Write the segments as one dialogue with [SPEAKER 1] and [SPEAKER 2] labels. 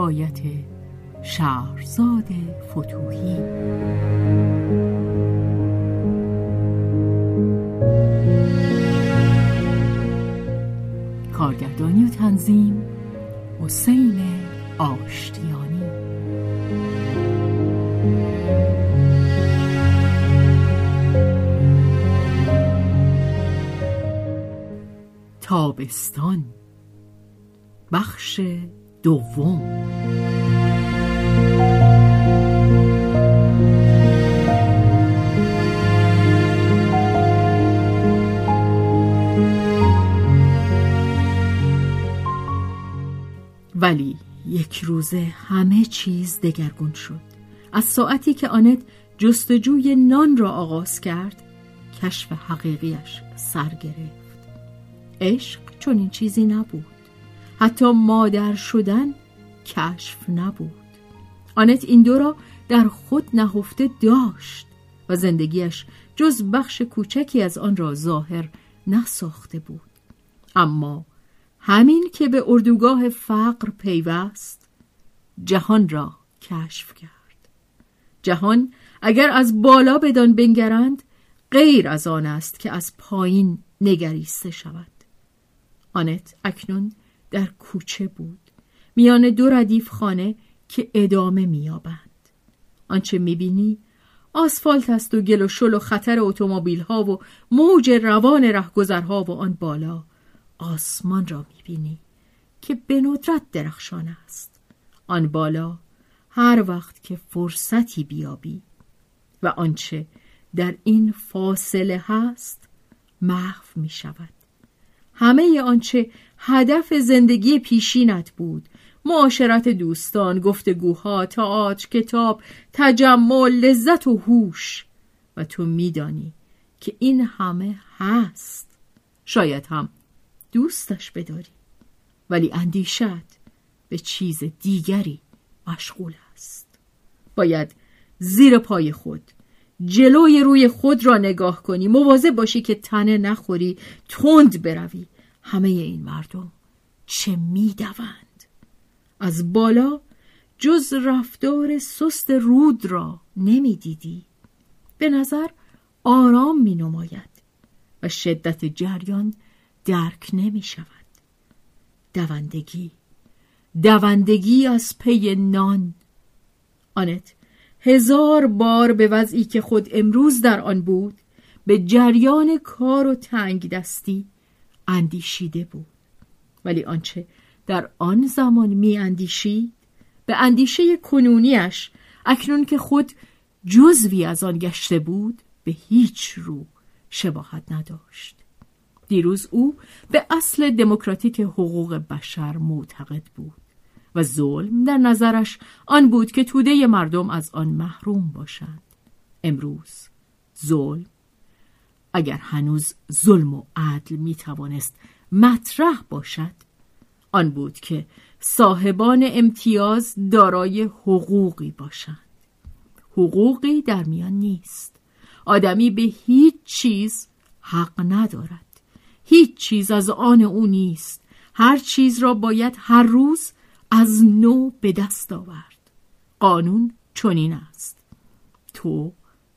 [SPEAKER 1] روایت شهرزاد فتوحی کارگردانی و تنظیم حسین آشتیانی. تابستان بخش دوم. ولی یک روزه همه چیز دگرگون شد. از ساعتی که آنت جستجوی نان را آغاز کرد کشف حقیقیش سر گرفت. عشق چون این چیزی نبود. حتی مادر شدن کشف نبود. آنت این دو را در خود نهفته داشت و زندگیش جز بخش کوچکی از آن را ظاهر نساخته بود. اما همین که به اردوگاه فقر پیوست جهان را کشف کرد. جهان اگر از بالا بدان بنگرند غیر از آن است که از پایین نگریسته شود. آنت اکنون در کوچه بود. میان دو ردیف خانه که ادامه میابند آنچه می‌بینی آسفالت است و گل و شل و خطر اتومبیل ها و موج روان رهگذرها و آن بالا آسمان را می‌بینی که به ندرت درخشان است. آن بالا هر وقت که فرصتی بیابی و آنچه در این فاصله هست محو می شود همه آنچه هدف زندگی پیشینت بود. معاشرت دوستان، گفتگوها، تئاتر، کتاب، تجمل، لذت و هوش. و تو میدانی که این همه هست. شاید هم دوستش بداری ولی اندیشت به چیز دیگری مشغول است. باید زیر پای خود جلوی روی خود را نگاه کنی. مواظب باشی که تنه نخوری تند بروی. همه این مردم چه می‌دوند؟ از بالا جز رفتار سست رود را نمی‌دیدی. به نظر آرام می نماید و شدت جریان درک نمی شود دوندگی دوندگی از پی نان. آنت هزار بار به وضعی که خود امروز در آن بود به جریان کار و تنگ دستی اندیشیده بود. ولی آنچه در آن زمان می اندیشید به اندیشه کنونیش اکنون که خود جزوی از آن گشته بود به هیچ رو شباهت نداشت. دیروز او به اصل دموکراتیک حقوق بشر معتقد بود. و ظلم در نظرش آن بود که توده مردم از آن محروم باشند. امروز ظلم اگر هنوز ظلم و عدل می توانست مطرح باشد آن بود که صاحبان امتیاز دارای حقوقی باشند. حقوقی در میان نیست. آدمی به هیچ چیز حق ندارد. هیچ چیز از آن او نیست. هر چیز را باید هر روز از نو به دست آورد. قانون چنین است. تو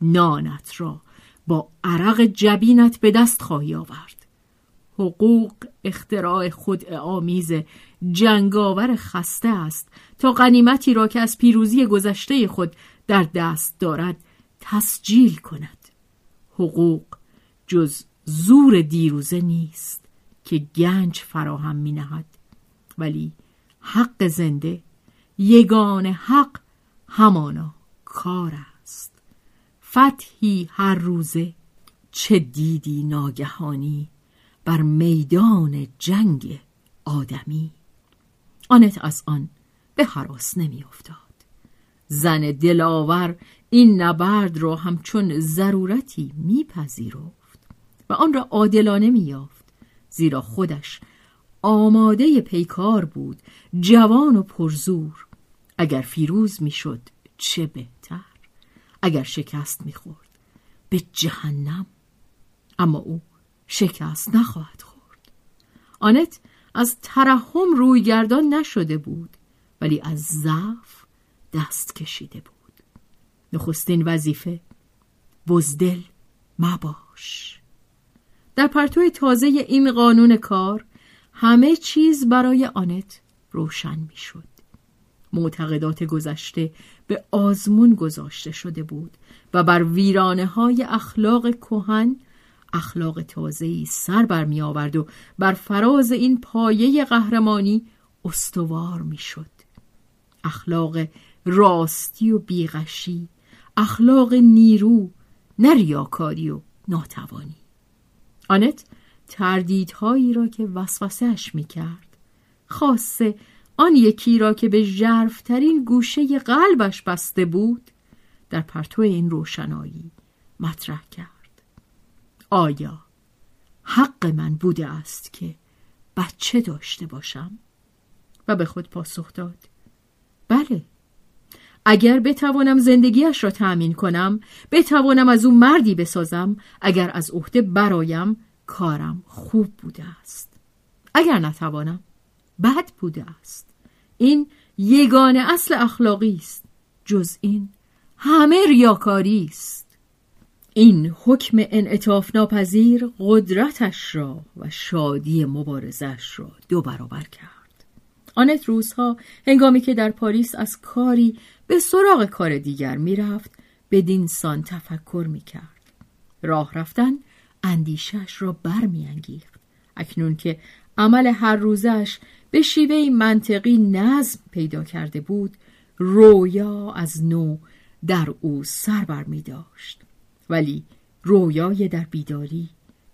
[SPEAKER 1] نانت را با عرق جبینت به دست خواهی آورد. حقوق اختراع خود آمیز جنگاور خسته است تا غنیمتی را که از پیروزی گذشته خود در دست دارد تسجیل کند. حقوق جز زور دیروزه نیست که گنج فراهم می نهد. ولی حق زنده یگان حق همانا کار است. فتحی هر روزه چه دیدی ناگهانی بر میدان جنگ آدمی. آنت از آن به حراس نمی افتاد زن دلاور این نبرد را همچون ضرورتی میپذیرفت و آن را عادلانه مییافت زیرا خودش آماده پیکار بود جوان و پرزور. اگر فیروز می‌شد چه بهتر؟ اگر شکست می‌خورد به جهنم. اما او شکست نخواهد خورد. آنت از ترحم روی گردان نشده بود ولی از ضعف دست کشیده بود. نخستین وظیفه بزدل مباش. در پرتو تازه این قانون کار همه چیز برای آنت روشن می‌شد. معتقدات گذشته به آزمون گذاشته شده بود و بر ویرانه های اخلاق کهن اخلاق تازه‌ای سر بر می آورد و بر فراز این پایه قهرمانی استوار می‌شد. اخلاق راستی و بیغشی اخلاق نیرو نه ریاکاری و ناتوانی آنت تردیدهایی را که وسوسهش می کرد خاصه آن یکی را که به ژرفترین گوشه قلبش بسته بود در پرتو این روشنایی مطرح کرد. آیا حق من بوده است که بچه داشته باشم؟ و به خود پاسخ داد. بله اگر بتوانم زندگیش را تأمین کنم بتوانم از او مردی بسازم اگر از عهده برایم کارم خوب بوده است. اگر نتوانم بد بوده است. این یگان اصل اخلاقی است. جز این همه ریاکاری است. این حکم انعطاف ناپذیر قدرتش را و شادی مبارزش را دو برابر کرد. آنت روزها هنگامی که در پاریس از کاری به سراغ کار دیگر می‌رفت بدین سان تفکر می‌کرد. راه رفتن اندیشش را برمیانگیخت اکنون که عمل هر روزش به شیوه منطقی نظم پیدا کرده بود رویا از نو در او سر بر می داشت ولی رویای در بیداری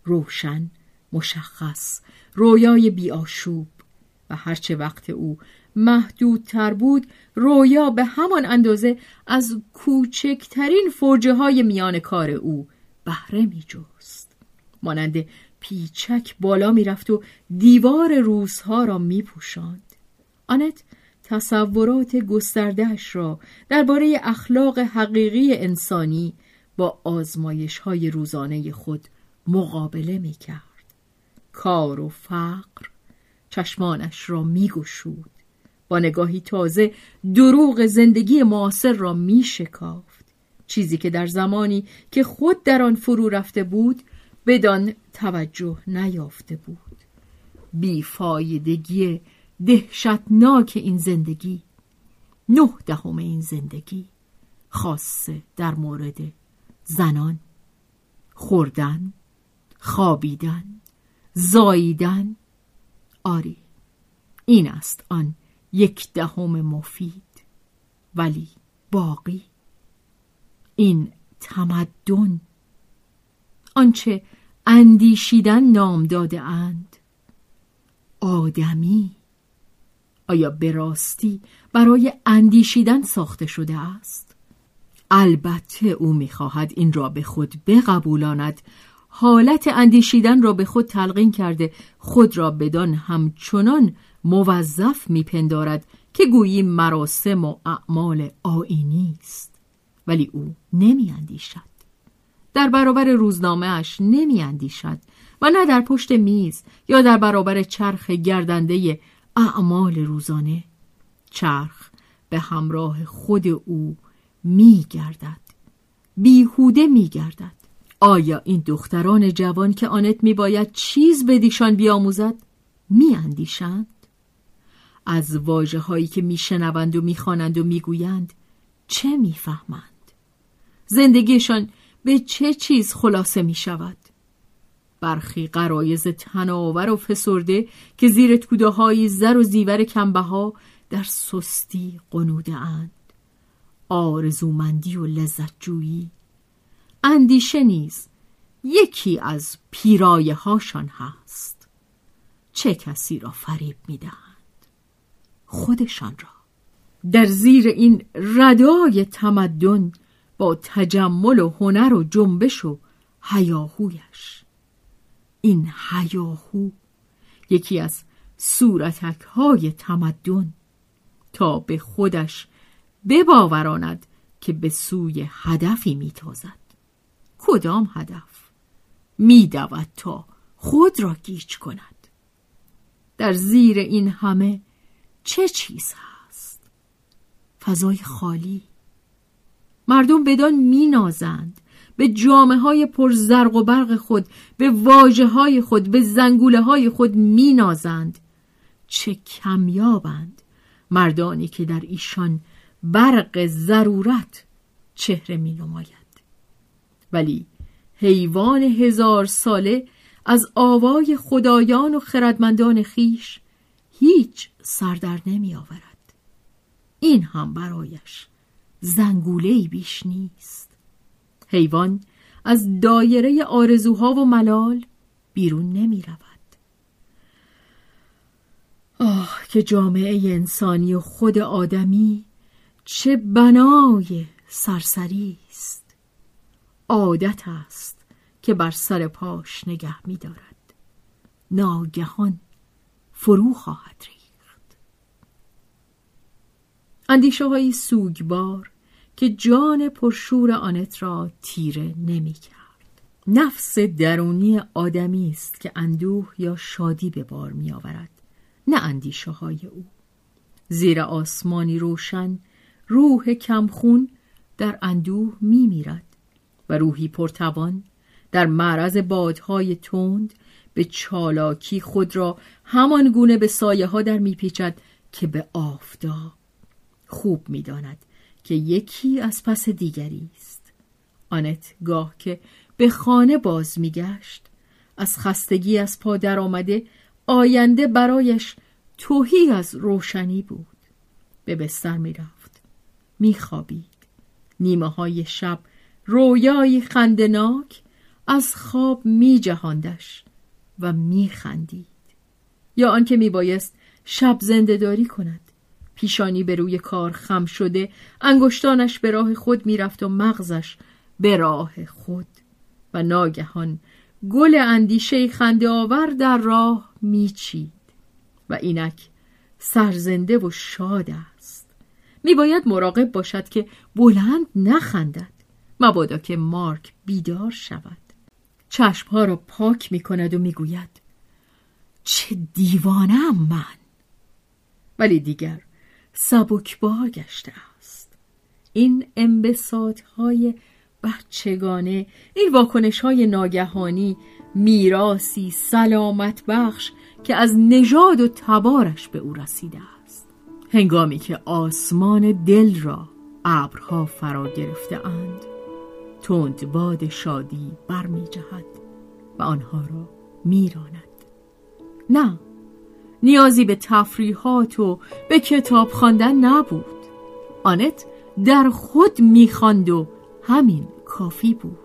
[SPEAKER 1] روشن مشخص رویای بیاشوب و هرچه وقت او محدودتر بود رویا به همان اندازه از کوچکترین فرجه های میان کار او بهره می جست. مانند پیچک بالا می رفت و دیوار روزها را می پوشاند. آنت تصورات گستردهش را درباره اخلاق حقیقی انسانی با آزمایش های روزانه خود مقابله می کرد. کار و فقر چشمانش را می گشود. با نگاهی تازه دروغ زندگی معاصر را می شکافت چیزی که در زمانی که خود در آن فرو رفته بود بدان توجه نیافته بود. بیفایدگی دهشتناک این زندگی نه دهم این زندگی خاصه در مورد زنان. خوردن خوابیدن زاییدن. آری این است آن یک دهم مفید ولی باقی. این تمدن آنچه اندیشیدن نام داده اند. آدمی؟ آیا به راستی برای اندیشیدن ساخته شده است؟ البته او می‌خواهد این را به خود بقبولاند. حالت اندیشیدن را به خود تلقین کرده خود را بدان همچنان موظف میپندارد که گویی مراسم و اعمال آینی است. ولی او نمیاندیشد. در برابر روزنامه اش نمی اندیشد و نه در پشت میز یا در برابر چرخ گردنده اعمال روزانه. چرخ به همراه خود او می گردد بیهوده می گردد آیا این دختران جوان که آنت میباید چیز بدیشان بیاموزد میاندیشند؟ از واجه هایی که میشنوند و می‌خوانند و می‌گویند چه می‌فهمند؟ زندگیشان به چه چیز خلاصه می شود؟ برخی قرایز تناور و فسرده که زیر توده های زر و زیور کمبه در سستی قنوده اند. آرزومندی و لذت جویی اندیشه نیز یکی از پیرایه هاشان هست. چه کسی را فریب می دهند خودشان را. در زیر این ردای تمدن با تجمل و هنر و جنبش و هیاهویش این هیاهو یکی از صورتک های تمدن تا به خودش بباوراند که به سوی هدفی میتازد. کدام هدف میدود تا خود را گیج کند؟ در زیر این همه چه چیز هست؟ فضای خالی. مردم بدان مینازند. به جامعه های پر زرق و برق خود به واجه های خود به زنگوله های خود مینازند. چه کمیابند مردانی که در ایشان برق ضرورت چهره می نماید ولی حیوان هزار ساله از آوای خدایان و خردمندان خیش هیچ سردر نمی آورد این هم برایش زنگوله بیش نیست. حیوان از دایره آرزوها و ملال بیرون نمی رود آه که جامعه انسانی و خود آدمی چه بنای سرسری است. عادت است که بر سر پاش نگه می دارد ناگهان فرو خواهد ریخت. اندیشه های سوگبار که جان پرشور آنت را تیره نمی کرد. نفس درونی آدمی است که اندوه یا شادی به بار می آورد نه اندیشه های او زیر آسمانی روشن روح کمخون در اندوه می میرد و روحی پرتوان در معرض بادهای تند به چالاکی خود را همان گونه به سایه ها در میپیچد که به آفتاب خوب می‌داند که یکی از پس دیگری است. آنت گاه که به خانه باز میگشت از خستگی از پا در آمده آینده برایش توهی از روشنی بود. به بستر می‌رفت میخوابید. نیمه های شب رویای خندناک از خواب می جهاندش و می خندید. یا آنکه می بایست شب زندهداری کند. پیشانی به روی کار خم شده انگشتانش به راه خود می‌رفت و مغزش به راه خود. و ناگهان گل اندیشه خنده آور در راه میچید. و اینک سرزنده و شاد است. میباید مراقب باشد که بلند نخندد مبادا که مارک بیدار شود. چشمها را پاک می‌کند و می‌گوید چه دیوانم من! ولی دیگر سبکبار گشته است. این انبساط های بچگانه این واکنش های ناگهانی میراسی سلامت بخش که از نژاد و تبارش به او رسیده است. هنگامی که آسمان دل را ابرها فرا گرفته اند تند باد شادی برمی جهد و آنها را میراند. نه نیازی به تفریحات و به کتاب خواندن نبود. آنت در خود می‌خواند و همین کافی بود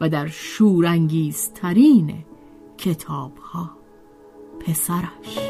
[SPEAKER 1] و در شورانگیزترین کتاب ها پسرش.